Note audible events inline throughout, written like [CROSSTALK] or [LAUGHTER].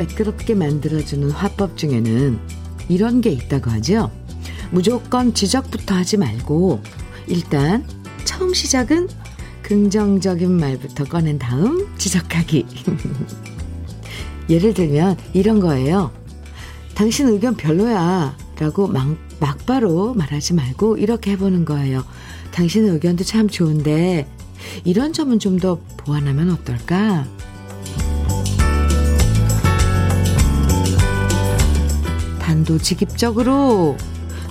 매끄럽게 만들어주는 화법 중에는 이런 게 있다고 하죠. 무조건 지적부터 하지 말고 일단 처음 시작은 긍정적인 말부터 꺼낸 다음 지적하기. [LAUGHS] 예를 들면 이런 거예요. 당신 의견 별로야. 라고 막, 막바로 말하지 말고 이렇게 해보는 거예요. 당신 의견도 참 좋은데 이런 점은 좀 더 보완하면 어떨까? 단도직입적으로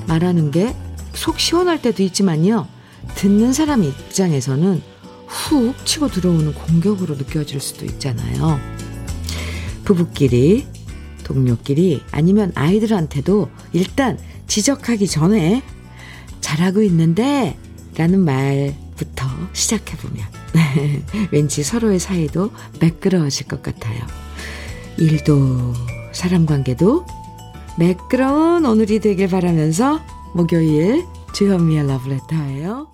말하는 게 속 시원할 때도 있지만요. 듣는 사람 입장에서는 훅 치고 들어오는 공격으로 느껴질 수도 있잖아요. 부부끼리, 동료끼리, 아니면 아이들한테도 일단 지적하기 전에 잘하고 있는데 라는 말부터 시작해보면 [LAUGHS] 왠지 서로의 사이도 매끄러워질 것 같아요. 일도 사람 관계도 매끄러운 오늘이 되길 바라면서 목요일 주현미의 러브레터예요.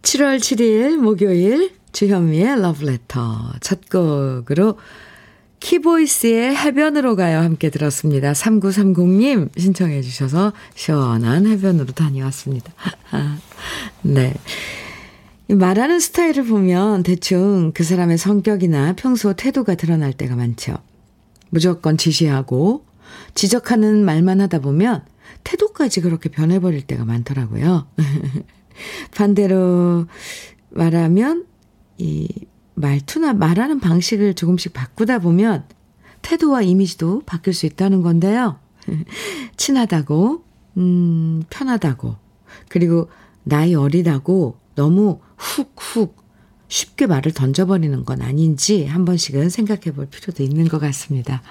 7월 7일 목요일 주현미의 러브레터 첫 곡으로 키보이스의 해변으로 가요 함께 들었습니다. 3930님 신청해 주셔서 시원한 해변으로 다녀왔습니다. [LAUGHS] 네. 말하는 스타일을 보면 대충 그 사람의 성격이나 평소 태도가 드러날 때가 많죠. 무조건 지시하고 지적하는 말만 하다 보면 태도까지 그렇게 변해버릴 때가 많더라고요. [LAUGHS] 반대로 말하면 이 말투나 말하는 방식을 조금씩 바꾸다 보면 태도와 이미지도 바뀔 수 있다는 건데요. [LAUGHS] 친하다고, 음, 편하다고, 그리고 나이 어리다고 너무 훅훅 쉽게 말을 던져버리는 건 아닌지 한 번씩은 생각해 볼 필요도 있는 것 같습니다.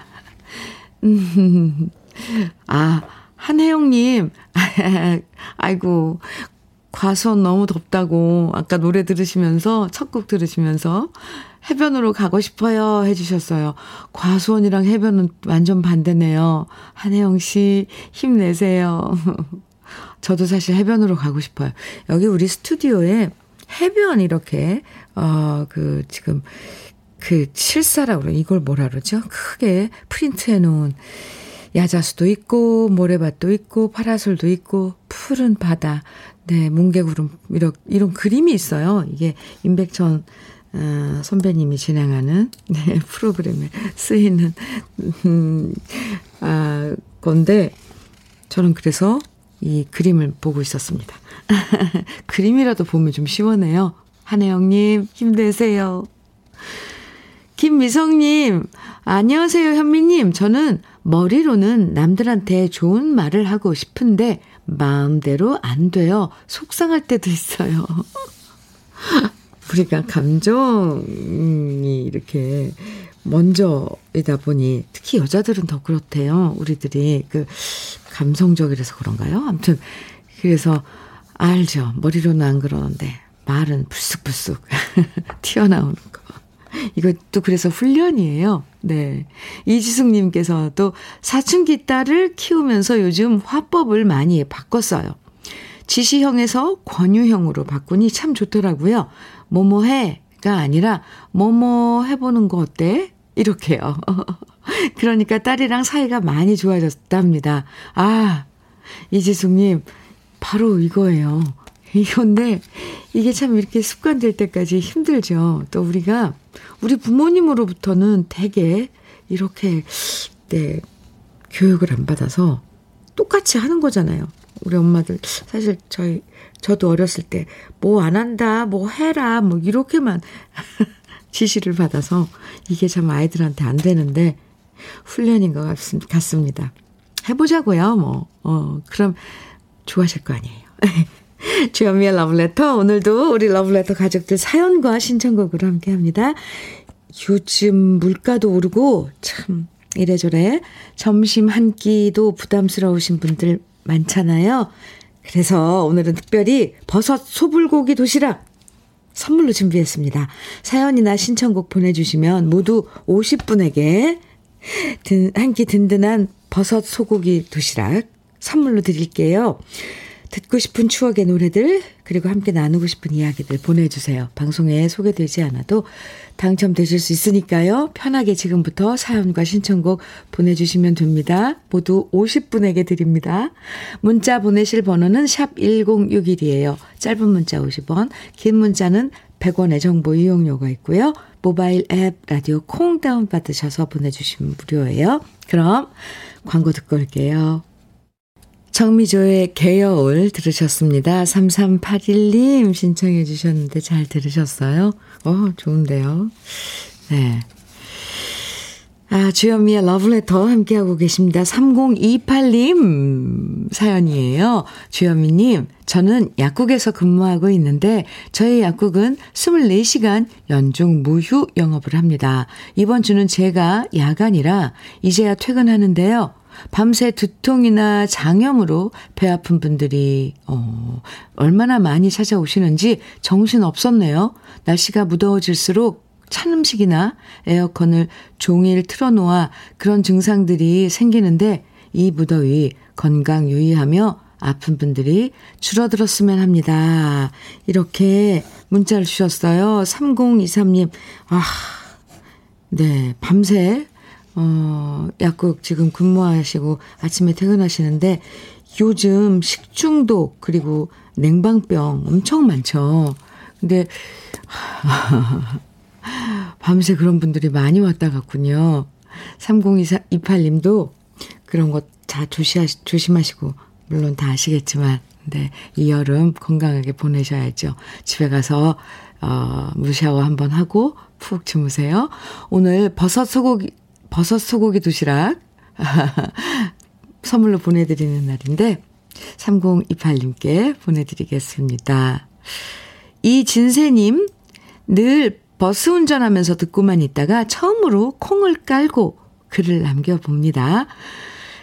음, [LAUGHS] 아, 한혜영님, [LAUGHS] 아이고, 과수원 너무 덥다고 아까 노래 들으시면서 첫 곡 들으시면서 해변으로 가고 싶어요 해주셨어요. 과수원이랑 해변은 완전 반대네요. 한혜영 씨 힘내세요. [LAUGHS] 저도 사실 해변으로 가고 싶어요. 여기 우리 스튜디오에 해변 이렇게 어그 지금 그 실사라고 그래 이걸 뭐라 그러죠? 크게 프린트해 놓은 야자수도 있고 모래밭도 있고 파라솔도 있고 푸른 바다 네, 뭉게구름, 이런, 이런 그림이 있어요. 이게 임백천 어, 선배님이 진행하는 네, [LAUGHS] 프로그램에 쓰이는 음, 아, 건데 저는 그래서 이 그림을 보고 있었습니다. [LAUGHS] 그림이라도 보면 좀 시원해요. 한혜영님 힘내세요. 김미성님 안녕하세요 현미님 저는 머리로는 남들한테 좋은 말을 하고 싶은데 마음대로 안 돼요. 속상할 때도 있어요. [LAUGHS] 우리가 감정이 이렇게 먼저이다 보니 특히 여자들은 더 그렇대요. 우리들이 그 감성적이라서 그런가요? 아무튼 그래서 알죠. 머리로는 안 그러는데 말은 불쑥불쑥 [LAUGHS] 튀어나오는 거. 이것도 그래서 훈련이에요. 네. 이지숙님께서도 사춘기 딸을 키우면서 요즘 화법을 많이 바꿨어요. 지시형에서 권유형으로 바꾸니 참 좋더라고요. 뭐뭐 해가 아니라 뭐뭐 해보는 거 어때? 이렇게요. [LAUGHS] 그러니까 딸이랑 사이가 많이 좋아졌답니다. 아, 이지숙님, 바로 이거예요. 이건데, 이게 참 이렇게 습관될 때까지 힘들죠. 또 우리가 우리 부모님으로부터는 되게 이렇게, 네, 교육을 안 받아서 똑같이 하는 거잖아요. 우리 엄마들, 사실 저희, 저도 어렸을 때, 뭐 안 한다, 뭐 해라, 뭐 이렇게만 [LAUGHS] 지시를 받아서 이게 참 아이들한테 안 되는데, 훈련인 것 같습니다. 해보자고요, 뭐. 어, 그럼 좋아하실 거 아니에요. [LAUGHS] [LAUGHS] 주현미의 러브레터. 오늘도 우리 러브레터 가족들 사연과 신청곡으로 함께 합니다. 요즘 물가도 오르고 참 이래저래 점심 한 끼도 부담스러우신 분들 많잖아요. 그래서 오늘은 특별히 버섯 소불고기 도시락 선물로 준비했습니다. 사연이나 신청곡 보내주시면 모두 50분에게 한 끼 든든한 버섯 소고기 도시락 선물로 드릴게요. 듣고 싶은 추억의 노래들, 그리고 함께 나누고 싶은 이야기들 보내주세요. 방송에 소개되지 않아도 당첨되실 수 있으니까요. 편하게 지금부터 사연과 신청곡 보내주시면 됩니다. 모두 50분에게 드립니다. 문자 보내실 번호는 샵 1061이에요. 짧은 문자 50원, 긴 문자는 100원의 정보 이용료가 있고요. 모바일 앱 라디오 콩 다운받으셔서 보내주시면 무료예요. 그럼 광고 듣고 올게요. 정미조의 개여울 들으셨습니다. 3381님 신청해 주셨는데 잘 들으셨어요? 어, 좋은데요. 네. 아, 주현미의 러브레터 함께하고 계십니다. 3028님 사연이에요. 주현미님, 저는 약국에서 근무하고 있는데 저희 약국은 24시간 연중 무휴 영업을 합니다. 이번 주는 제가 야간이라 이제야 퇴근하는데요. 밤새 두통이나 장염으로 배 아픈 분들이, 어, 얼마나 많이 찾아오시는지 정신 없었네요. 날씨가 무더워질수록 찬 음식이나 에어컨을 종일 틀어놓아 그런 증상들이 생기는데 이 무더위 건강 유의하며 아픈 분들이 줄어들었으면 합니다. 이렇게 문자를 주셨어요. 3023님, 아, 네, 밤새 어, 약국 지금 근무하시고 아침에 퇴근하시는데 요즘 식중독 그리고 냉방병 엄청 많죠. 근데 [LAUGHS] 밤새 그런 분들이 많이 왔다 갔군요. 3028님도 그런 거다 조심하시고 물론 다 아시겠지만 네, 이 여름 건강하게 보내셔야죠. 집에 가서 어, 무샤워 한번 하고 푹 주무세요. 오늘 버섯 소고기 버섯 소고기 도시락 [LAUGHS] 선물로 보내드리는 날인데 3028님께 보내드리겠습니다. 이진세님, 늘 버스 운전하면서 듣고만 있다가 처음으로 콩을 깔고 글을 남겨봅니다.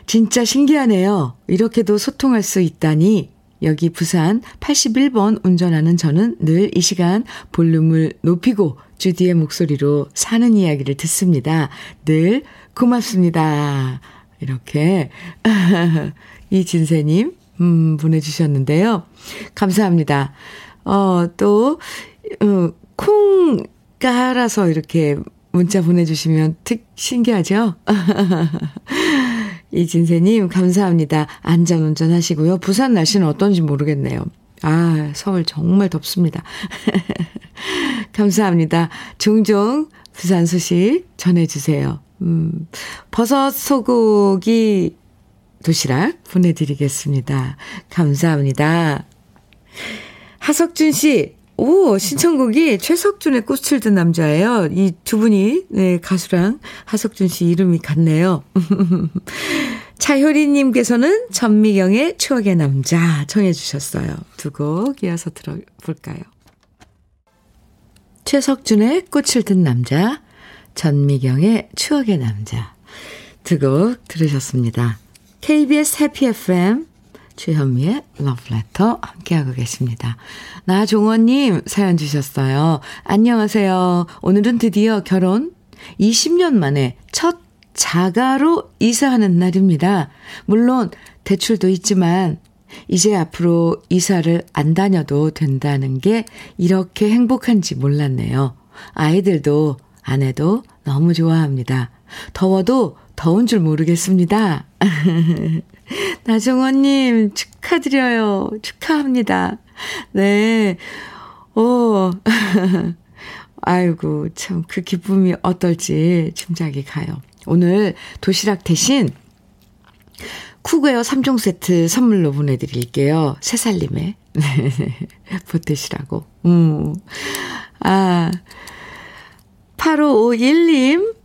진짜 신기하네요. 이렇게도 소통할 수 있다니. 여기 부산 81번 운전하는 저는 늘 이 시간 볼륨을 높이고 주디의 목소리로 사는 이야기를 듣습니다. 늘 고맙습니다. 이렇게 [LAUGHS] 이진세님 음, 보내주셨는데요. 감사합니다. 어, 또, 어, 콩 깔아서 이렇게 문자 보내주시면 특 신기하죠? [LAUGHS] 이진세님, 감사합니다. 안전 운전 하시고요. 부산 날씨는 어떤지 모르겠네요. 아, 서울 정말 덥습니다. [LAUGHS] 감사합니다. 종종 부산 소식 전해주세요. 음, 버섯 소고기 도시락 보내드리겠습니다. 감사합니다. 하석준 씨, 오, 신청곡이 최석준의 꽃을 든 남자예요. 이 두 분이, 네, 가수랑 하석준 씨 이름이 같네요. [LAUGHS] 차효리님께서는 전미경의 추억의 남자 청해주셨어요. 두 곡 이어서 들어볼까요? 최석준의 꽃을 든 남자, 전미경의 추억의 남자. 두 곡 들으셨습니다. KBS 해피 FM 주현미의 러브레터 함께하고 계십니다. 나종원님 사연 주셨어요. 안녕하세요. 오늘은 드디어 결혼 20년 만에 첫 자가로 이사하는 날입니다. 물론 대출도 있지만 이제 앞으로 이사를 안 다녀도 된다는 게 이렇게 행복한지 몰랐네요. 아이들도 아내도 너무 좋아합니다. 더워도 더운 줄 모르겠습니다. [LAUGHS] 나정원님, 축하드려요. 축하합니다. 네. 오, [LAUGHS] 아이고, 참, 그 기쁨이 어떨지 짐작이 가요. 오늘 도시락 대신 쿠웨어 3종 세트 선물로 보내드릴게요. 새살림에. [LAUGHS] 보태시라고. 음. 아, 8551님,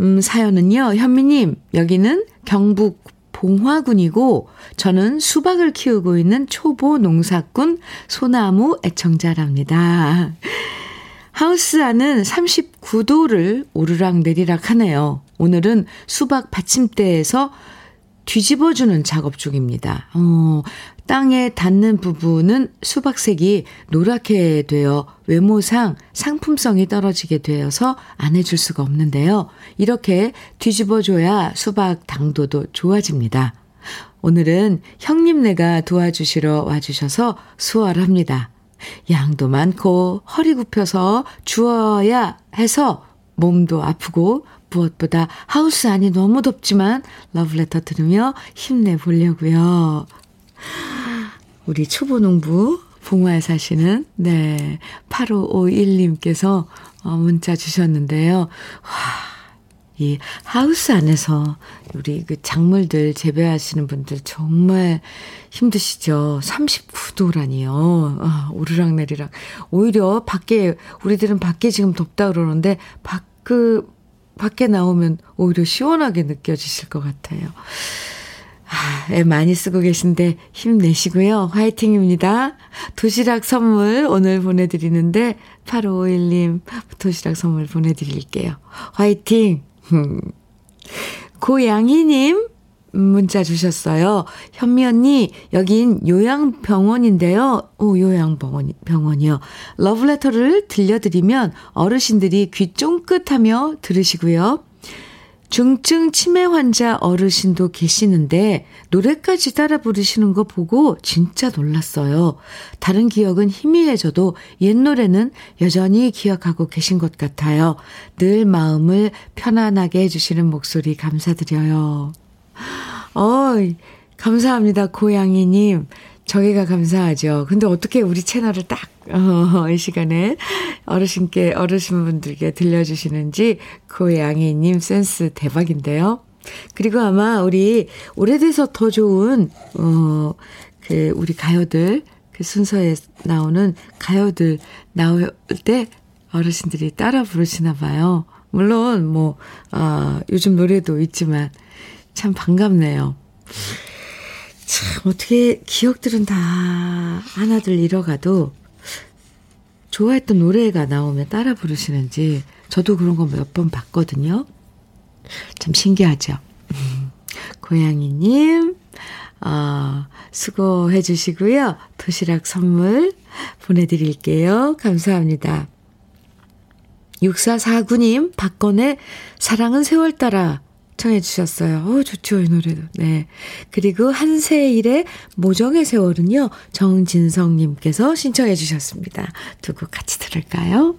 음, 사연은요, 현미님, 여기는 경북 봉화군이고, 저는 수박을 키우고 있는 초보 농사꾼 소나무 애청자랍니다. 하우스 안은 39도를 오르락 내리락 하네요. 오늘은 수박 받침대에서 뒤집어주는 작업 중입니다. 어, 땅에 닿는 부분은 수박색이 노랗게 되어 외모상 상품성이 떨어지게 되어서 안 해줄 수가 없는데요. 이렇게 뒤집어줘야 수박 당도도 좋아집니다. 오늘은 형님네가 도와주시러 와주셔서 수월합니다. 양도 많고 허리 굽혀서 주어야 해서 몸도 아프고 무엇보다 하우스 안이 너무 덥지만 러브레터 들으며 힘내보려고요. 우리 초보 농부 봉화에 사시는 네 8551님께서 어, 문자 주셨는데요. 와, 이 하우스 안에서 우리 그 작물들 재배하시는 분들 정말 힘드시죠. 39도라니요. 아, 오르락 내리락. 오히려 밖에 우리들은 밖에 지금 덥다 그러는데 밖그 밖에 나오면 오히려 시원하게 느껴지실 것 같아요. 아, 애 많이 쓰고 계신데 힘내시고요. 화이팅입니다. 도시락 선물 오늘 보내드리는데 8551님 도시락 선물 보내드릴게요. 화이팅! [LAUGHS] 고양이님 문자 주셨어요. 현미 언니, 여긴 요양병원인데요. 오, 요양병원, 병원이요. 러브레터를 들려드리면 어르신들이 귀 쫑긋하며 들으시고요. 중증 치매 환자 어르신도 계시는데 노래까지 따라 부르시는 거 보고 진짜 놀랐어요. 다른 기억은 희미해져도 옛 노래는 여전히 기억하고 계신 것 같아요. 늘 마음을 편안하게 해주시는 목소리 감사드려요. 어이, 감사합니다, 고양이님. 저희가 감사하죠. 근데 어떻게 우리 채널을 딱, 어, 이 시간에 어르신께, 어르신분들께 들려주시는지 고양이님 센스 대박인데요. 그리고 아마 우리 오래돼서 더 좋은, 어, 그, 우리 가요들, 그 순서에 나오는 가요들 나올 때 어르신들이 따라 부르시나 봐요. 물론, 뭐, 아, 요즘 노래도 있지만 참 반갑네요. 참, 어떻게 기억들은 다 하나둘 잃어가도 좋아했던 노래가 나오면 따라 부르시는지 저도 그런 거 몇 번 봤거든요. 참 신기하죠. 음, 고양이님, 어, 수고해 주시고요. 도시락 선물 보내드릴게요. 감사합니다. 6449님, 박건의 사랑은 세월 따라 청해 주셨어요. 어, 좋죠, 이 노래도. 네. 그리고 한세일의 모정의 세월은요, 정진성 님께서 신청해 주셨습니다. 두 곡 같이 들을까요?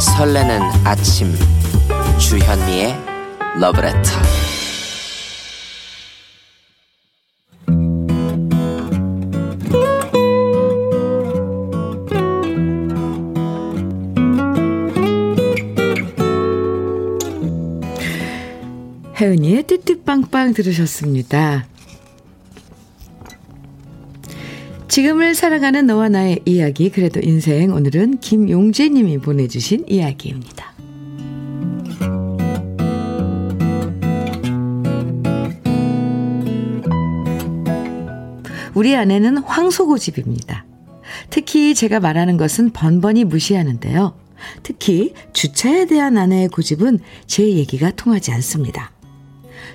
설레는 아침 주현미의 러브레터 혜은이의 띠띠빵빵 들으셨습니다. 지금을 살아가는 너와 나의 이야기, 그래도 인생. 오늘은 김용재 님이 보내주신 이야기입니다. 우리 아내는 황소고집입니다. 특히 제가 말하는 것은 번번이 무시하는데요. 특히 주차에 대한 아내의 고집은 제 얘기가 통하지 않습니다.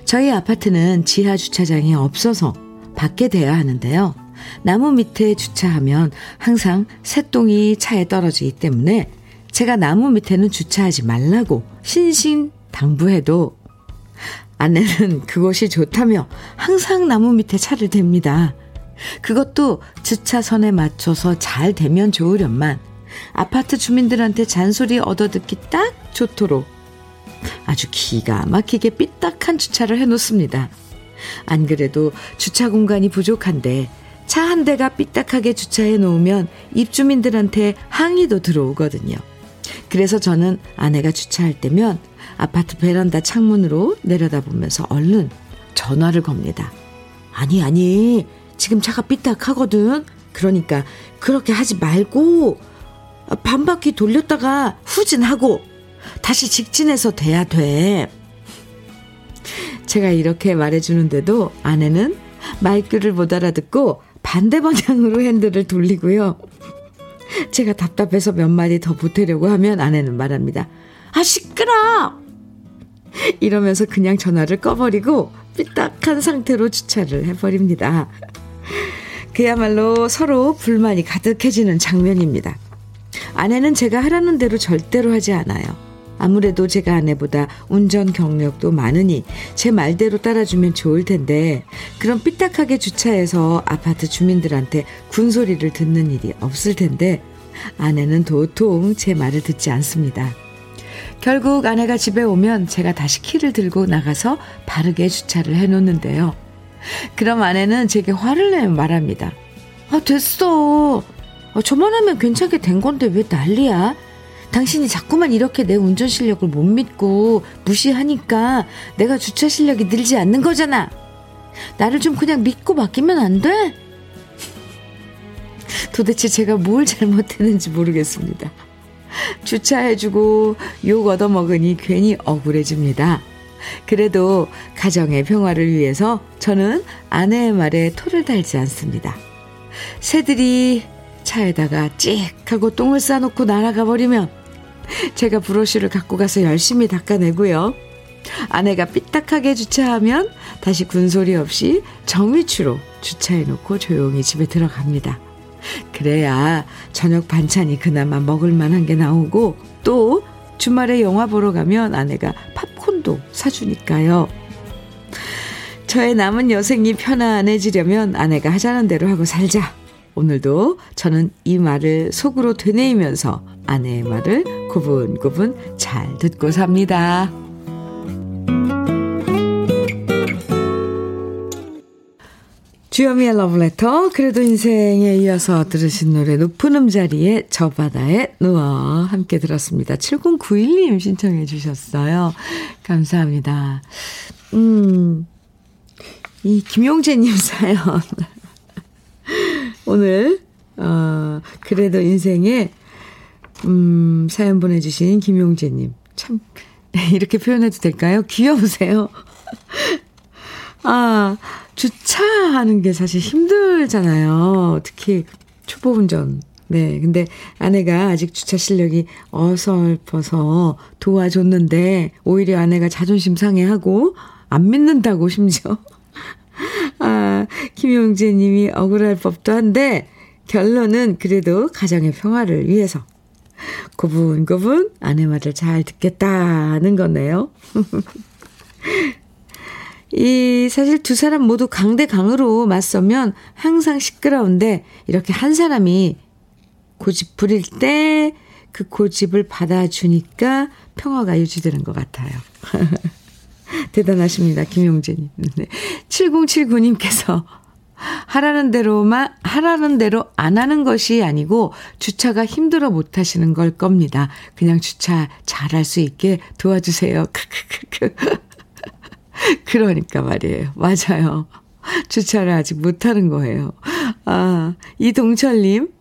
저희 아파트는 지하 주차장이 없어서 밖에 돼야 하는데요. 나무 밑에 주차하면 항상 새똥이 차에 떨어지기 때문에 제가 나무 밑에는 주차하지 말라고 신신 당부해도 아내는 그것이 좋다며 항상 나무 밑에 차를 댑니다. 그것도 주차선에 맞춰서 잘 되면 좋으련만 아파트 주민들한테 잔소리 얻어듣기 딱 좋도록 아주 기가 막히게 삐딱한 주차를 해놓습니다. 안 그래도 주차 공간이 부족한데 차 한 대가 삐딱하게 주차해 놓으면 입주민들한테 항의도 들어오거든요. 그래서 저는 아내가 주차할 때면 아파트 베란다 창문으로 내려다보면서 얼른 전화를 겁니다. 아니, 아니, 지금 차가 삐딱하거든. 그러니까 그렇게 하지 말고 반 바퀴 돌렸다가 후진하고 다시 직진해서 돼야 돼. 제가 이렇게 말해주는데도 아내는 말귀를 못 알아듣고 반대 방향으로 핸들을 돌리고요. 제가 답답해서 몇 마디 더 보태려고 하면 아내는 말합니다. 아, 시끄러! 이러면서 그냥 전화를 꺼버리고 삐딱한 상태로 주차를 해버립니다. 그야말로 서로 불만이 가득해지는 장면입니다. 아내는 제가 하라는 대로 절대로 하지 않아요. 아무래도 제가 아내보다 운전 경력도 많으니 제 말대로 따라주면 좋을 텐데 그럼 삐딱하게 주차해서 아파트 주민들한테 군소리를 듣는 일이 없을 텐데 아내는 도통 제 말을 듣지 않습니다. 결국 아내가 집에 오면 제가 다시 키를 들고 나가서 바르게 주차를 해놓는데요. 그럼 아내는 제게 화를 내며 말합니다. 아, 됐어. 아, 저만 하면 괜찮게 된 건데 왜 난리야? 당신이 자꾸만 이렇게 내 운전 실력을 못 믿고 무시하니까 내가 주차 실력이 늘지 않는 거잖아. 나를 좀 그냥 믿고 맡기면 안 돼? [LAUGHS] 도대체 제가 뭘 잘못했는지 모르겠습니다. 주차해주고 욕 얻어먹으니 괜히 억울해집니다. 그래도 가정의 평화를 위해서 저는 아내의 말에 토를 달지 않습니다. 새들이 차에다가 찍 하고 똥을 싸놓고 날아가 버리면 [LAUGHS] 제가 브러쉬를 갖고 가서 열심히 닦아내고요. 아내가 삐딱하게 주차하면 다시 군소리 없이 정위치로 주차해놓고 조용히 집에 들어갑니다. 그래야 저녁 반찬이 그나마 먹을 만한 게 나오고 또 주말에 영화 보러 가면 아내가 팝콘도 사주니까요. 저의 남은 여생이 편안해지려면 아내가 하자는 대로 하고 살자. 오늘도 저는 이 말을 속으로 되뇌이면서 아내의 말을 구분구분 잘 듣고 삽니다. 주여미의 러브레터 그래도 인생에 이어서 들으신 노래 높은 음자리에 저 바다에 누워 함께 들었습니다. 7091님 신청해 주셨어요. 감사합니다. 음, 이 김용재님 [LAUGHS] 사연 오늘 어, 그래도 인생에 음, 사연 보내주신 김용재님 참 [LAUGHS] 이렇게 표현해도 될까요? 귀여우세요. [LAUGHS] 아 주차하는 게 사실 힘들잖아요. 특히 초보 운전. 네. 근데 아내가 아직 주차 실력이 어설퍼서 도와줬는데 오히려 아내가 자존심 상해하고 안 믿는다고 심지어. [LAUGHS] 아, 김용재 님이 억울할 법도 한데 결론은 그래도 가정의 평화를 위해서 고분고분 아내 말을 잘 듣겠다는 거네요. [LAUGHS] 이 사실 두 사람 모두 강대 강으로 맞서면 항상 시끄러운데 이렇게 한 사람이 고집 부릴 때 그 고집을 받아주니까 평화가 유지되는 것 같아요. [LAUGHS] 대단하십니다. 김용재님. 네. 7079님께서 하라는 대로만, 하라는 대로 안 하는 것이 아니고 주차가 힘들어 못 하시는 걸 겁니다. 그냥 주차 잘할 수 있게 도와주세요. 크크크크. [LAUGHS] 그러니까 말이에요. 맞아요. 주차를 아직 못 하는 거예요. 아, 이동철님.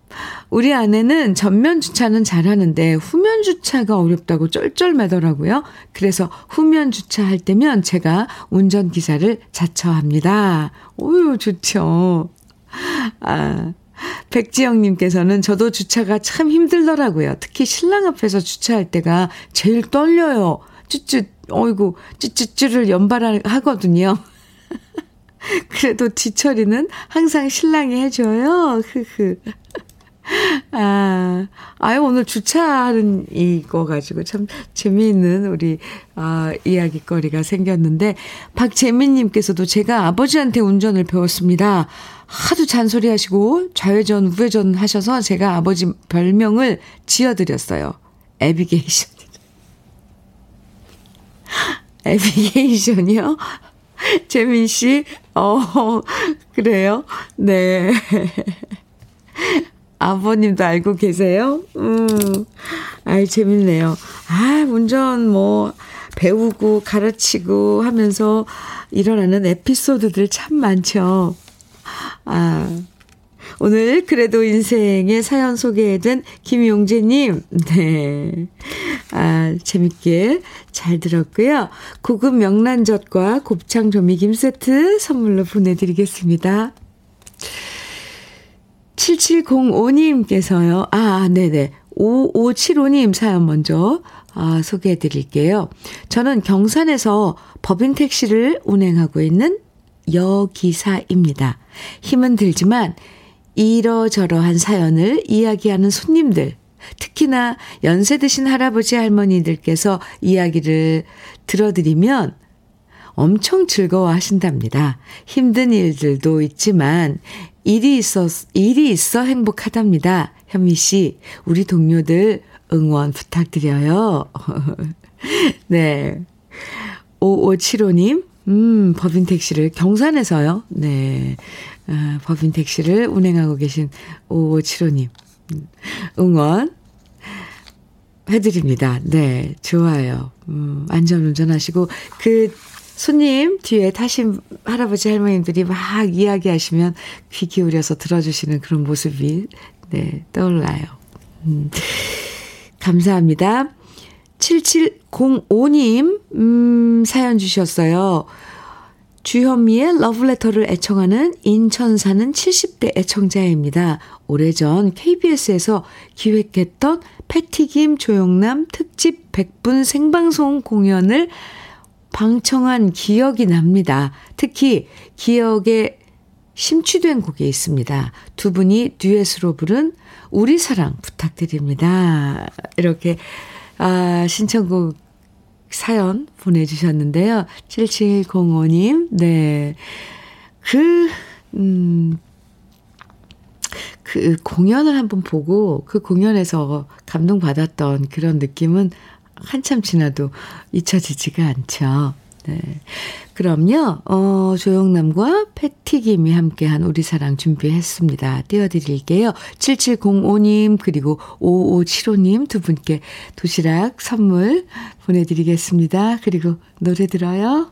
우리 아내는 전면 주차는 잘하는데 후면 주차가 어렵다고 쩔쩔매더라고요. 그래서 후면 주차할 때면 제가 운전기사를 자처합니다. 오유, 좋죠. 아, 백지영님께서는 저도 주차가 참 힘들더라고요. 특히 신랑 앞에서 주차할 때가 제일 떨려요. 쭈쭈, 어이구, 쭈쭈쭈를 연발하거든요. [LAUGHS] 그래도 뒤처리는 항상 신랑이 해줘요. 흐흐. [LAUGHS] 아, 아유, 오늘 주차하는 이거 가지고 참 재미있는 우리, 아, 이야기거리가 생겼는데, 박재민님께서도 제가 아버지한테 운전을 배웠습니다. 하도 잔소리 하시고, 좌회전, 우회전 하셔서 제가 아버지 별명을 지어드렸어요. 에비게이션. 에비게이션이요? 재민 씨, 어, 그래요? 네. [LAUGHS] 아버님도 알고 계세요? 음, 아이, 재밌네요. 아, 운전 뭐, 배우고 가르치고 하면서 일어나는 에피소드들 참 많죠. 아, 오늘 그래도 인생의 사연 소개된 김용재님, 네. 아, 재밌게 잘 들었고요. 고급 명란젓과 곱창 조미김 세트 선물로 보내드리겠습니다. 7705님께서요. 아, 네네. 5575님 사연 먼저 아, 소개해 드릴게요. 저는 경산에서 법인 택시를 운행하고 있는 여기사입니다. 힘은 들지만 이러저러한 사연을 이야기하는 손님들 특히나 연세 드신 할아버지 할머니들께서 이야기를 들어드리면 엄청 즐거워 하신답니다. 힘든 일들도 있지만 일이 있어, 일이 있어 행복하답니다. 현미 씨, 우리 동료들 응원 부탁드려요. [LAUGHS] 네. 5575님, 음, 법인 택시를 경산에서요. 네. 아, 법인 택시를 운행하고 계신 5575님. 음, 응원 해드립니다. 네. 좋아요. 음, 안전 운전하시고, 그, 손님 뒤에 타신 할아버지 할머님들이 막 이야기하시면 귀 기울여서 들어주시는 그런 모습이, 네, 떠올라요. 음, 감사합니다. 7705님, 음, 사연 주셨어요. 주현미의 러브레터를 애청하는 인천 사는 70대 애청자입니다. 오래전 KBS에서 기획했던 패티김 조영남 특집 100분 생방송 공연을 방청한 기억이 납니다. 특히 기억에 심취된 곡이 있습니다. 두 분이 듀엣으로 부른 우리 사랑 부탁드립니다. 이렇게 아, 신청곡 사연 보내주셨는데요. 7705님, 네. 그, 음, 그 공연을 한번 보고 그 공연에서 감동받았던 그런 느낌은 한참 지나도 잊혀지지가 않죠. 네. 그럼요, 어, 조영남과 패티김이 함께한 우리 사랑 준비했습니다. 띄워드릴게요. 7705님, 그리고 5575님 두 분께 도시락 선물 보내드리겠습니다. 그리고 노래 들어요.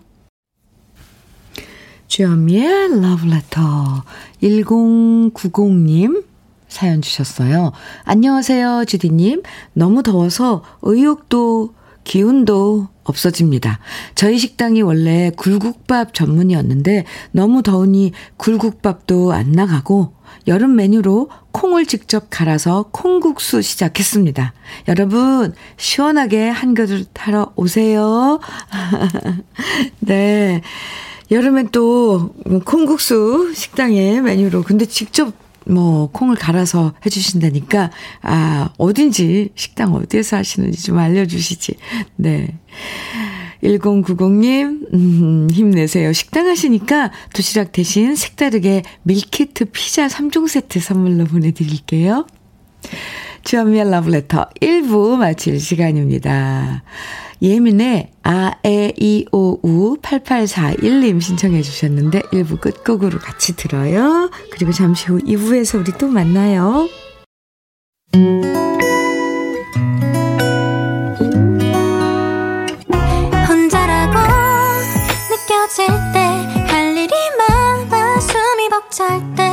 주현미의 러브레터 1090님 사연 주셨어요. 안녕하세요, 주디님. 너무 더워서 의욕도 기운도 없어집니다. 저희 식당이 원래 굴국밥 전문이었는데 너무 더우니 굴국밥도 안 나가고 여름 메뉴로 콩을 직접 갈아서 콩국수 시작했습니다. 여러분, 시원하게 한 그릇 하러 오세요. [LAUGHS] 네. 여름엔 또 콩국수 식당의 메뉴로 근데 직접 뭐 콩을 갈아서 해주신다니까 아 어딘지 식당 어디에서 하시는지 좀 알려주시지. 네. 1090님, 음, 힘내세요. 식당 하시니까 도시락 대신 색다르게 밀키트 피자 3종 세트 선물로 보내드릴게요. 주현미의 러브레터 1부 마칠 시간입니다. 예민의 아 에 이 오 우 8841님 신청해 주셨는데 1부 끝곡으로 같이 들어요. 그리고 잠시 후 2부에서 우리 또 만나요. 혼자라고 느껴질 때 할 일이 많아 숨이 벅찰 때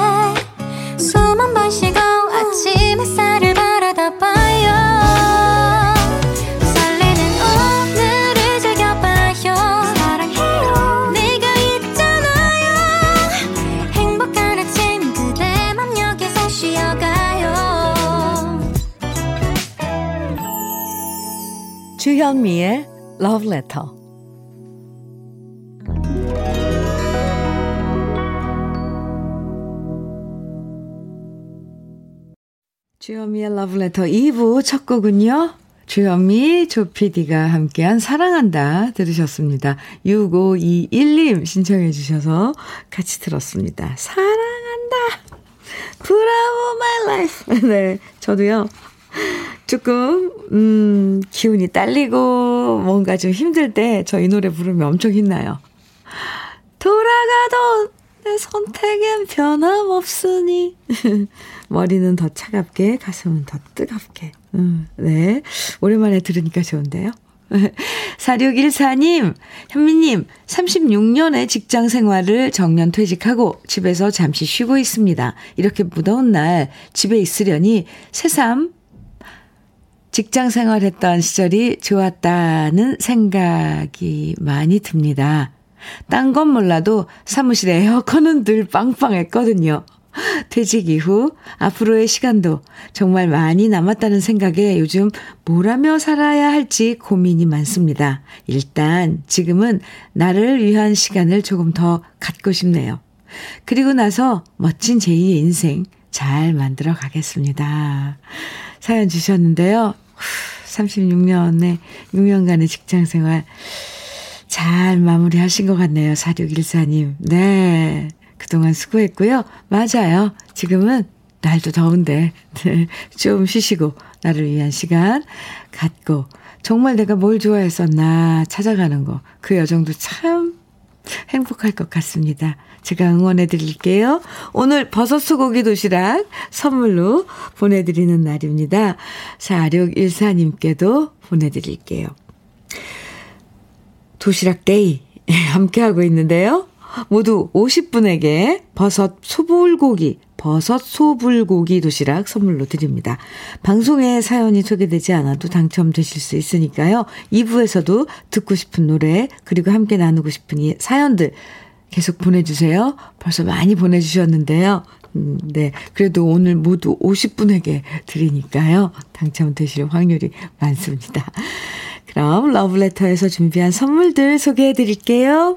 주현미의 Love Letter. 주현미의 Love Letter 2부 첫 곡은요. 주현미, 조피디가 함께한 사랑한다 들으셨습니다. 6521님 신청해 주셔서 같이 들었습니다. 사랑한다. Bravo My Life. [LAUGHS] 네, 저도요. 조금, 음, 기운이 딸리고 뭔가 좀 힘들 때 저 이 노래 부르면 엄청 힘나요. 돌아가도 내 선택엔 변함없으니. [LAUGHS] 머리는 더 차갑게, 가슴은 더 뜨겁게. 음, 네. 오랜만에 들으니까 좋은데요. [LAUGHS] 4614님, 현미님, 36년의 직장 생활을 정년 퇴직하고 집에서 잠시 쉬고 있습니다. 이렇게 무더운 날 집에 있으려니 새삼 직장 생활했던 시절이 좋았다는 생각이 많이 듭니다. 딴 건 몰라도 사무실 에어컨은 늘 빵빵했거든요. 퇴직 이후 앞으로의 시간도 정말 많이 남았다는 생각에 요즘 뭘 하며 살아야 할지 고민이 많습니다. 일단 지금은 나를 위한 시간을 조금 더 갖고 싶네요. 그리고 나서 멋진 제2의 인생 잘 만들어 가겠습니다. 사연 주셨는데요. 36년의 6년간의 직장 생활 잘 마무리 하신 것 같네요. 4614님. 네. 그동안 수고했고요. 맞아요. 지금은 날도 더운데, 네. 좀 쉬시고, 나를 위한 시간 갖고, 정말 내가 뭘 좋아했었나 찾아가는 거, 그 여정도 참 행복할 것 같습니다. 제가 응원해 드릴게요. 오늘 버섯 소고기 도시락 선물로 보내드리는 날입니다. 4614님께도 보내드릴게요. 도시락 Day [LAUGHS] 함께하고 있는데요. 모두 50분에게 버섯 소불고기, 버섯 소불고기 도시락 선물로 드립니다. 방송에 사연이 소개되지 않아도 당첨되실 수 있으니까요. 2부에서도 듣고 싶은 노래, 그리고 함께 나누고 싶은 사연들 계속 보내주세요. 벌써 많이 보내주셨는데요. 음, 네. 그래도 오늘 모두 50분에게 드리니까요. 당첨되실 확률이 많습니다. 그럼 러브레터에서 준비한 선물들 소개해 드릴게요.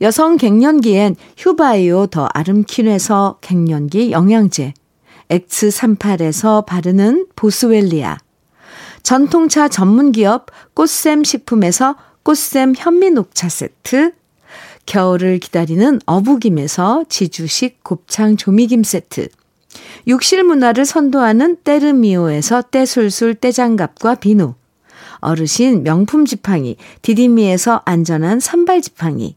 여성 갱년기엔 휴바이오 더 아름퀸에서 갱년기 영양제. X38에서 바르는 보스웰리아. 전통차 전문기업 꽃샘 식품에서 꽃샘 현미녹차 세트. 겨울을 기다리는 어부김에서 지주식 곱창 조미김 세트. 욕실 문화를 선도하는 때르미오에서 때술술 때장갑과 비누. 어르신 명품 지팡이 디디미에서 안전한 산발 지팡이.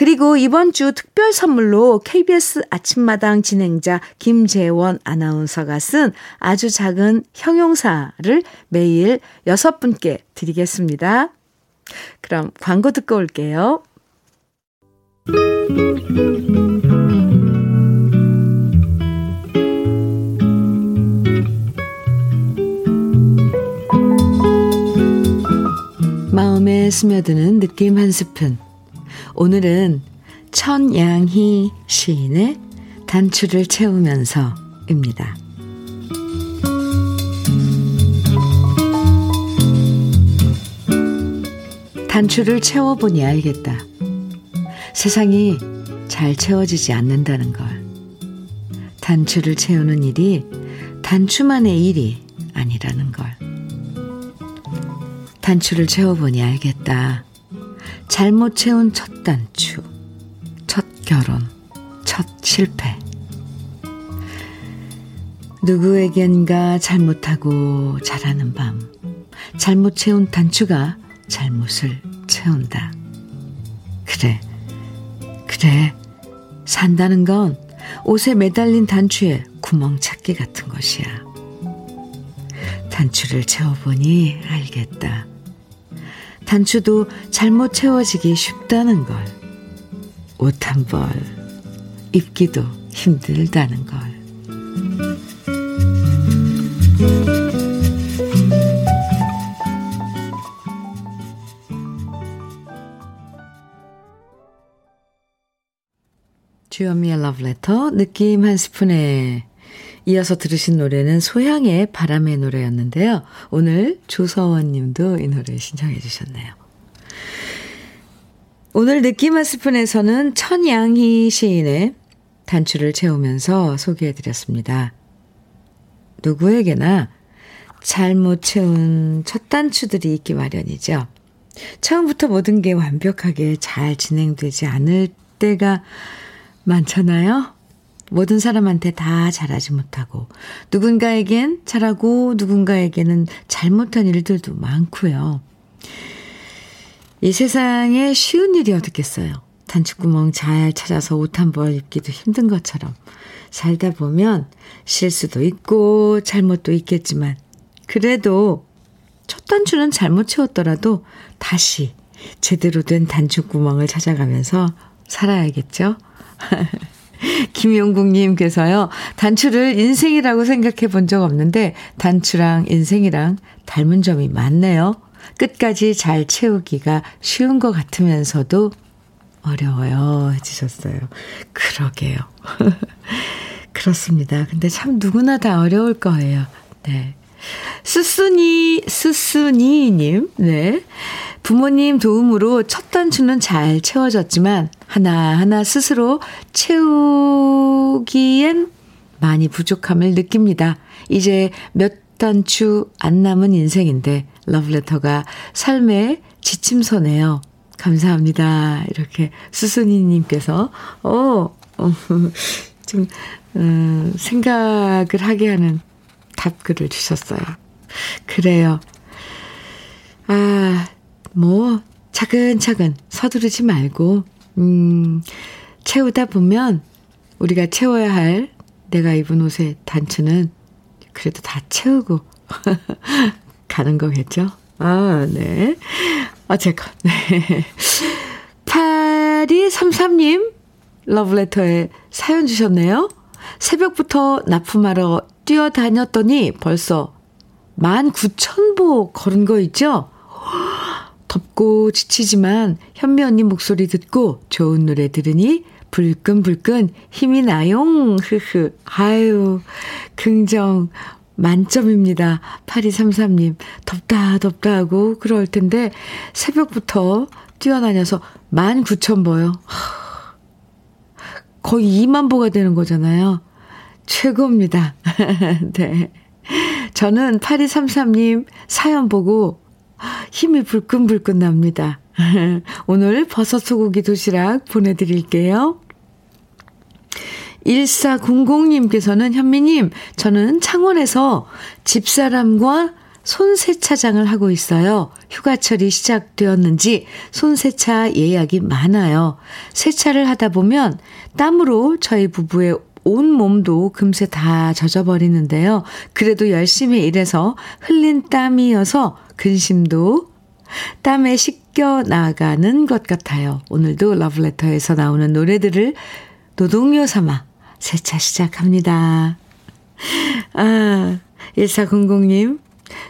그리고 이번 주 특별 선물로 KBS 아침마당 진행자 김재원 아나운서가 쓴 아주 작은 형용사를 매일 여섯 분께 드리겠습니다. 그럼 광고 듣고 올게요. 마음에 스며드는 느낌 한 스푼. 오늘은 천양희 시인의 단추를 채우면서입니다. 단추를 채워보니 알겠다. 세상이 잘 채워지지 않는다는 걸. 단추를 채우는 일이 단추만의 일이 아니라는 걸. 단추를 채워보니 알겠다. 잘못 채운 첫 단추, 첫 결혼, 첫 실패. 누구에겐가 잘못하고 자라는 밤, 잘못 채운 단추가 잘못을 채운다. 그래, 그래. 산다는 건 옷에 매달린 단추에 구멍 찾기 같은 것이야. 단추를 채워보니 알겠다. 단추도 잘못 채워지기 쉽다는 걸. 옷 한 벌 입기도 힘들다는 걸. 주현미의 러브레터 느낌 한 스푼에 이어서 들으신 노래는 소향의 바람의 노래였는데요. 오늘 조서원 님도 이 노래 신청해 주셨네요. 오늘 느낌 한 스푼에서는 천양희 시인의 단추를 채우면서 소개해 드렸습니다. 누구에게나 잘못 채운 첫 단추들이 있기 마련이죠. 처음부터 모든 게 완벽하게 잘 진행되지 않을 때가 많잖아요. 모든 사람한테 다 잘하지 못하고, 누군가에겐 잘하고, 누군가에게는 잘못한 일들도 많고요. 이 세상에 쉬운 일이 어떻겠어요. 단추구멍 잘 찾아서 옷 한 벌 입기도 힘든 것처럼 살다 보면 실수도 있고 잘못도 있겠지만 그래도 첫 단추는 잘못 채웠더라도 다시 제대로 된 단추구멍을 찾아가면서 살아야겠죠? [LAUGHS] [LAUGHS] 김용국님께서요, 단추를 인생이라고 생각해 본 적 없는데, 단추랑 인생이랑 닮은 점이 많네요. 끝까지 잘 채우기가 쉬운 것 같으면서도 어려워요. 해주셨어요. 그러게요. [LAUGHS] 그렇습니다. 근데 참 누구나 다 어려울 거예요. 네. 스스니, 스스니님, 네. 부모님 도움으로 첫 단추는 잘 채워졌지만, 하나하나 스스로 채우기엔 많이 부족함을 느낍니다. 이제 몇 단추 안 남은 인생인데, 러브레터가 삶의 지침서네요. 감사합니다. 이렇게 수순이님께서, 어, [LAUGHS] 어 좀, 음, 생각을 하게 하는 답글을 주셨어요. 그래요. 아, 뭐, 차근차근 서두르지 말고, 음, 채우다 보면 우리가 채워야 할 내가 입은 옷의 단추는 그래도 다 채우고 [LAUGHS] 가는 거겠죠? 아, 네. 어쨌건, 네. 8233님, 러브레터에 사연 주셨네요. 새벽부터 납품하러 뛰어다녔더니 벌써 19,000보 걸은 거 있죠? 덥고 지치지만 현미 언니 목소리 듣고 좋은 노래 들으니 불끈불끈 힘이 나용. 흐흐. 아유, 긍정 만점입니다. 8233님. 덥다, 덥다 하고 그럴 텐데 새벽부터 뛰어다녀서 19,000보요. 거의 2만 보가 되는 거잖아요. 최고입니다. [LAUGHS] 네. 저는 8233님 사연 보고 힘이 불끈불끈 납니다. [LAUGHS] 오늘 버섯 소고기 도시락 보내드릴게요. 1400님께서는 현미님, 저는 창원에서 집사람과 손세차장을 하고 있어요. 휴가철이 시작되었는지 손세차 예약이 많아요. 세차를 하다 보면 땀으로 저희 부부의 온 몸도 금세 다 젖어버리는데요. 그래도 열심히 일해서 흘린 땀이어서 근심도 땀에 씻겨 나가는 것 같아요. 오늘도 러브레터에서 나오는 노래들을 노동요 삼아 세차 시작합니다. 아, 1400님,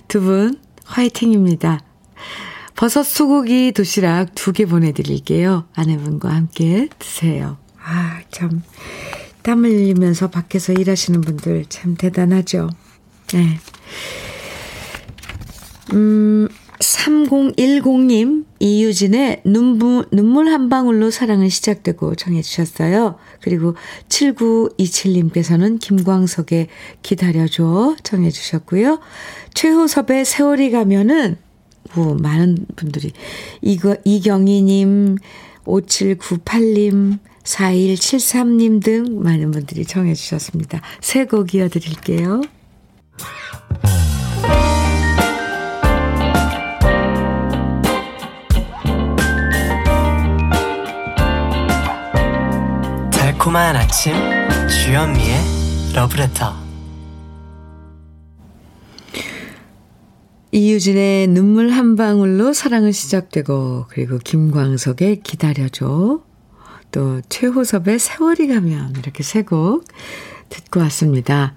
두 분 화이팅입니다. 버섯 소고기 도시락 두 개 보내드릴게요. 아내분과 함께 드세요. 아, 참. 땀 흘리면서 밖에서 일하시는 분들 참 대단하죠. 네. 음, 3010님, 이유진의 눈부, 눈물 한 방울로 사랑은 시작되고 정해주셨어요. 그리고 7927님께서는 김광석의 기다려줘 정해주셨고요. 최호섭의 세월이 가면은, 오, 많은 분들이, 이거, 이경희님, 5798님, 4173님 등 많은 분들이 정해주셨습니다. 새 곡 이어드릴게요. 달콤한 아침 주현미의 러브레터 이유진의 눈물 한 방울로 사랑은 시작되고 그리고 김광석의 기다려줘 또 최호섭의 세월이 가면 이렇게 세 곡 듣고 왔습니다.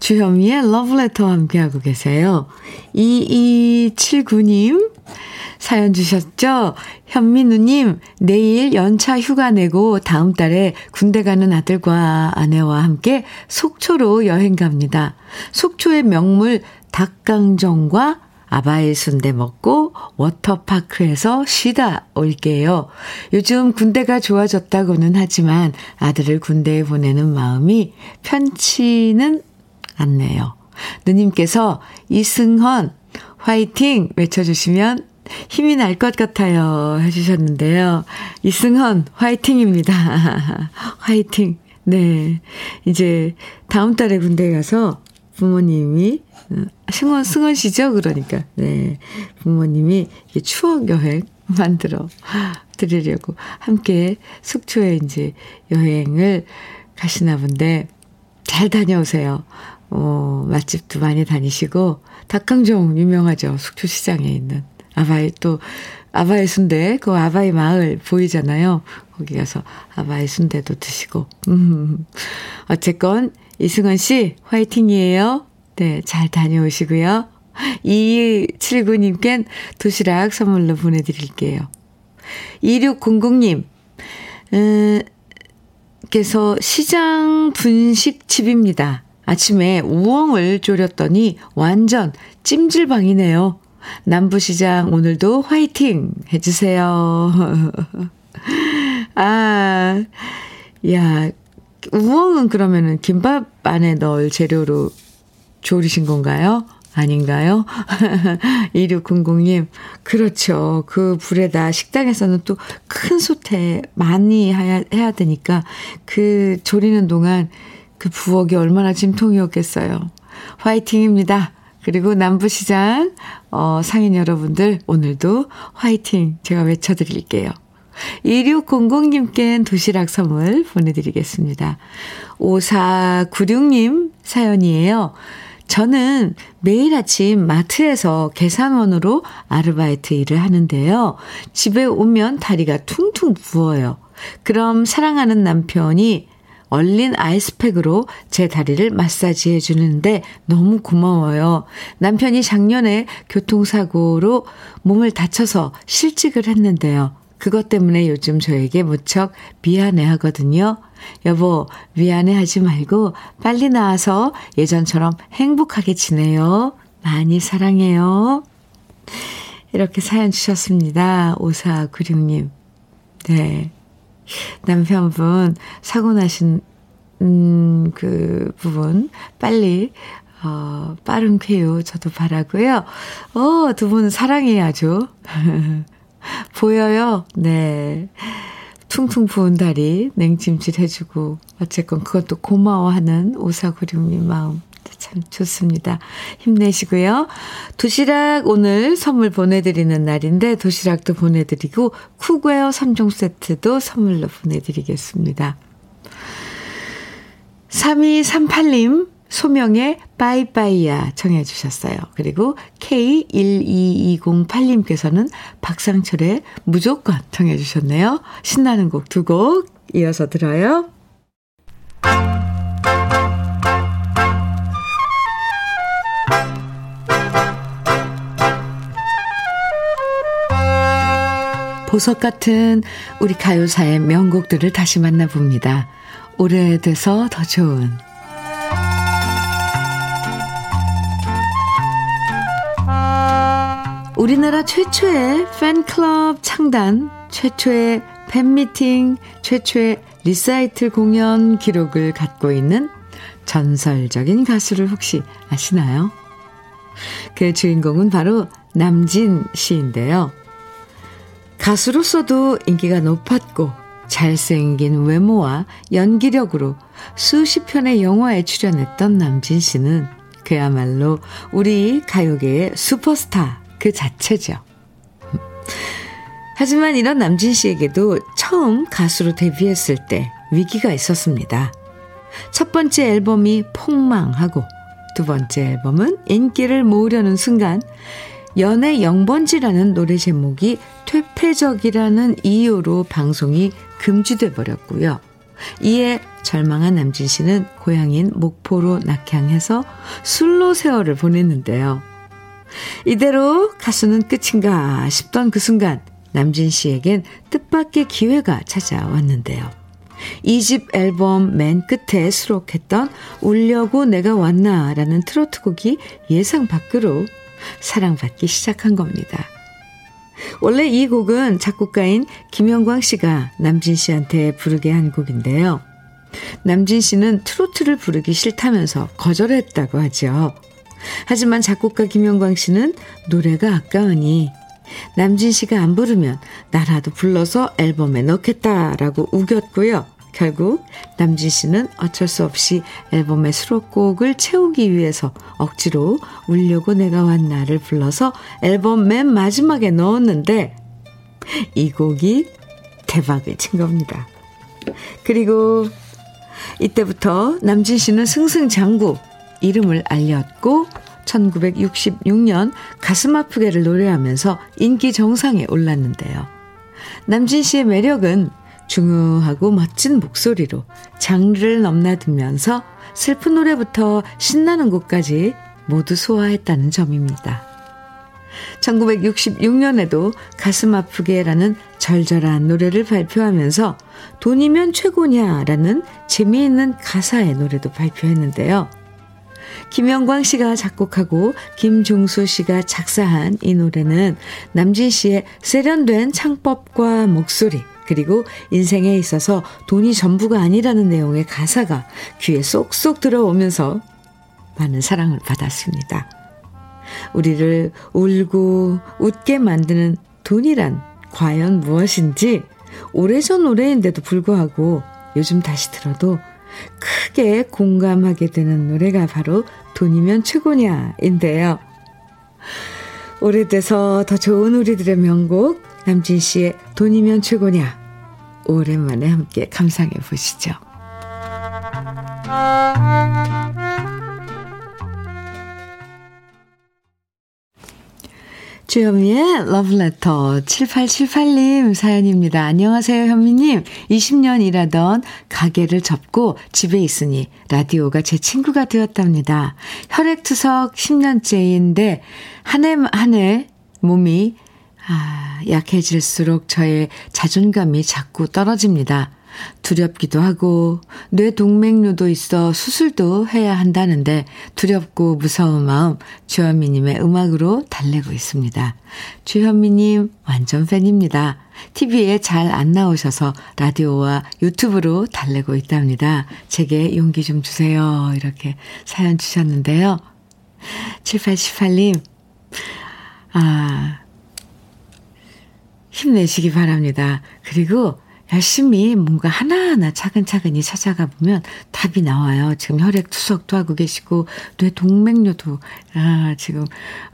주현미의 러브레터와 함께하고 계세요. 2279님 사연 주셨죠? 현민우님, 내일 연차 휴가 내고 다음 달에 군대 가는 아들과 아내와 함께 속초로 여행 갑니다. 속초의 명물 닭강정과 아바이 순대 먹고 워터파크에서 쉬다 올게요. 요즘 군대가 좋아졌다고는 하지만 아들을 군대에 보내는 마음이 편치는 않네요. 누님께서 이승헌 화이팅 외쳐주시면 힘이 날 것 같아요 해주셨는데요. 이승헌 화이팅입니다. [LAUGHS] 화이팅. 네. 이제 다음 달에 군대에 가서 부모님이 어, 승원 승원 씨죠 그러니까 네 부모님이 추억 여행 [LAUGHS] 만들어 드리려고 함께 속초에 이제 여행을 가시나 본데 잘 다녀오세요. 어, 맛집도 많이 다니시고 닭강정 유명하죠. 속초 시장에 있는 아바이 또 아바이 순대 그 아바이 마을 보이잖아요. 거기 가서 아바이 순대도 드시고 음. [LAUGHS] 어쨌건 이승원 씨 화이팅이에요. 네, 잘 다녀오시고요. 2279님껜 도시락 선물로 보내드릴게요. 2600님, 음, 께서 시장 분식집입니다. 아침에 우엉을 졸였더니 완전 찜질방이네요. 남부시장 오늘도 화이팅 해주세요. [LAUGHS] 아, 야, 우엉은 그러면은 김밥 안에 넣을 재료로 조리신 건가요? 아닌가요? [LAUGHS] 2600님, 그렇죠. 그 불에다 식당에서는 또큰 솥에 많이 해야, 해야 되니까 그 조리는 동안 그 부엌이 얼마나 진통이었겠어요. 화이팅입니다. 그리고 남부시장, 어, 상인 여러분들, 오늘도 화이팅 제가 외쳐드릴게요. 2600님께 도시락 선물 보내드리겠습니다. 5496님 사연이에요. 저는 매일 아침 마트에서 계산원으로 아르바이트 일을 하는데요. 집에 오면 다리가 퉁퉁 부어요. 그럼 사랑하는 남편이 얼린 아이스팩으로 제 다리를 마사지해 주는데 너무 고마워요. 남편이 작년에 교통사고로 몸을 다쳐서 실직을 했는데요. 그것 때문에 요즘 저에게 무척 미안해 하거든요. 여보, 미안해 하지 말고 빨리 나와서 예전처럼 행복하게 지내요. 많이 사랑해요. 이렇게 사연 주셨습니다. 5496님. 네. 남편분 사고 나신, 음, 그 부분 빨리, 어, 빠른 쾌유 저도 바라고요. 어, 두 분 사랑해야죠. [LAUGHS] [LAUGHS] 보여요. 네. 퉁퉁 부은 다리 냉찜질 해주고 어쨌건 그것도 고마워하는 오사구룡님 마음 참 좋습니다. 힘내시고요. 도시락 오늘 선물 보내드리는 날인데 도시락도 보내드리고 쿠웨어 3종 세트도 선물로 보내드리겠습니다. 3238님 소명의 빠이빠이야 청해 주셨어요. 그리고 K12208님께서는 박상철의 무조건 청해 주셨네요. 신나는 곡 두 곡 이어서 들어요. 보석 같은 우리 가요사의 명곡들을 다시 만나봅니다. 오래돼서 더 좋은 우리나라 최초의 팬클럽 창단, 최초의 팬미팅, 최초의 리사이틀 공연 기록을 갖고 있는 전설적인 가수를 혹시 아시나요? 그 주인공은 바로 남진 씨인데요. 가수로서도 인기가 높았고 잘생긴 외모와 연기력으로 수십 편의 영화에 출연했던 남진 씨는 그야말로 우리 가요계의 슈퍼스타 그 자체죠. 하지만 이런 남진 씨에게도 처음 가수로 데뷔했을 때 위기가 있었습니다. 첫 번째 앨범이 폭망하고 두 번째 앨범은 인기를 모으려는 순간 연애 영번지라는 노래 제목이 퇴폐적이라는 이유로 방송이 금지돼 버렸고요. 이에 절망한 남진 씨는 고향인 목포로 낙향해서 술로 세월을 보냈는데요. 이대로 가수는 끝인가 싶던 그 순간 남진 씨에겐 뜻밖의 기회가 찾아왔는데요. 2집 앨범 맨 끝에 수록했던 울려고 내가 왔나 라는 트로트 곡이 예상 밖으로 사랑받기 시작한 겁니다. 원래 이 곡은 작곡가인 김영광 씨가 남진 씨한테 부르게 한 곡인데요. 남진 씨는 트로트를 부르기 싫다면서 거절했다고 하죠. 하지만 작곡가 김영광 씨는 노래가 아까우니 남진 씨가 안 부르면 나라도 불러서 앨범에 넣겠다라고 우겼고요. 결국 남진 씨는 어쩔 수 없이 앨범의 수록곡을 채우기 위해서 억지로 울려고 내가 왔나를 불러서 앨범 맨 마지막에 넣었는데 이 곡이 대박을 친 겁니다. 그리고 이때부터 남진 씨는 승승장구 이름을 알렸고 1966년 가슴 아프게를 노래하면서 인기 정상에 올랐는데요. 남진 씨의 매력은 중후하고 멋진 목소리로 장르를 넘나들면서 슬픈 노래부터 신나는 곡까지 모두 소화했다는 점입니다. 1966년에도 가슴 아프게라는 절절한 노래를 발표하면서 돈이면 최고냐라는 재미있는 가사의 노래도 발표했는데요. 김영광 씨가 작곡하고 김종수 씨가 작사한 이 노래는 남진 씨의 세련된 창법과 목소리, 그리고 인생에 있어서 돈이 전부가 아니라는 내용의 가사가 귀에 쏙쏙 들어오면서 많은 사랑을 받았습니다. 우리를 울고 웃게 만드는 돈이란 과연 무엇인지 오래전 노래인데도 불구하고 요즘 다시 들어도 크게 공감하게 되는 노래가 바로 돈이면 최고냐인데요. 오래돼서 더 좋은 우리들의 명곡 남진 씨의 돈이면 최고냐 오랜만에 함께 감상해 보시죠. 주현미의 러브레터 7878님 사연입니다. 안녕하세요 현미님. 20년 일하던 가게를 접고 집에 있으니 라디오가 제 친구가 되었답니다. 혈액투석 10년째인데 한 해 한 해 몸이 아, 약해질수록 저의 자존감이 자꾸 떨어집니다. 두렵기도 하고 뇌 동맥류도 있어 수술도 해야 한다는데 두렵고 무서운 마음 주현미님의 음악으로 달래고 있습니다. 주현미님 완전 팬입니다. TV에 잘 안 나오셔서 라디오와 유튜브로 달래고 있답니다. 제게 용기 좀 주세요. 이렇게 사연 주셨는데요. 7818님, 아, 힘내시기 바랍니다. 그리고 열심히 뭔가 하나하나 차근차근히 찾아가 보면 답이 나와요. 지금 혈액 투석도 하고 계시고 뇌 동맥류도 아, 지금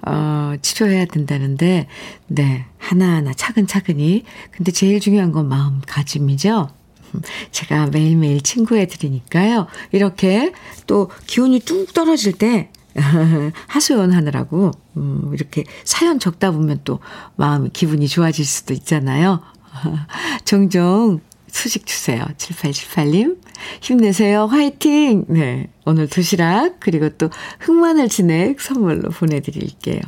어 치료해야 된다는데 네. 하나하나 차근차근히 근데 제일 중요한 건 마음가짐이죠. [LAUGHS] 제가 매일매일 친구해 드리니까요. 이렇게 또 기온이 뚝 떨어질 때 [LAUGHS] 하소연 하느라고 음, 이렇게 사연 적다 보면 또 마음이 기분이 좋아질 수도 있잖아요. [LAUGHS] 종종 소식 주세요. 7878님. 힘내세요. 화이팅! 네. 오늘 도시락, 그리고 또 흑마늘 진액 선물로 보내드릴게요.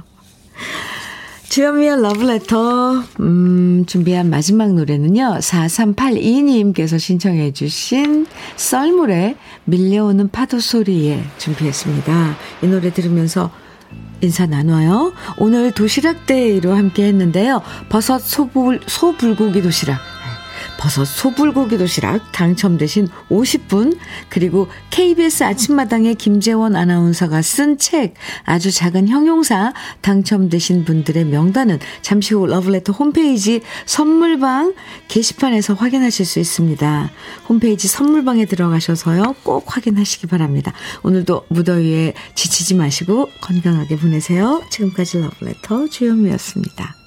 주현미의 러브레터, 음, 준비한 마지막 노래는요, 4382님께서 신청해 주신 썰물의 밀려오는 파도 소리에 준비했습니다. 이 노래 들으면서 인사 나눠요. 오늘 도시락 Day로 함께 했는데요. 버섯 소불, 소불고기 도시락. 버섯 소불고기 도시락 당첨되신 50분 그리고 KBS 아침마당의 김재원 아나운서가 쓴 책 아주 작은 형용사 당첨되신 분들의 명단은 잠시 후 러브레터 홈페이지 선물방 게시판에서 확인하실 수 있습니다. 홈페이지 선물방에 들어가셔서요. 꼭 확인하시기 바랍니다. 오늘도 무더위에 지치지 마시고 건강하게 보내세요. 지금까지 러브레터 주현미였습니다.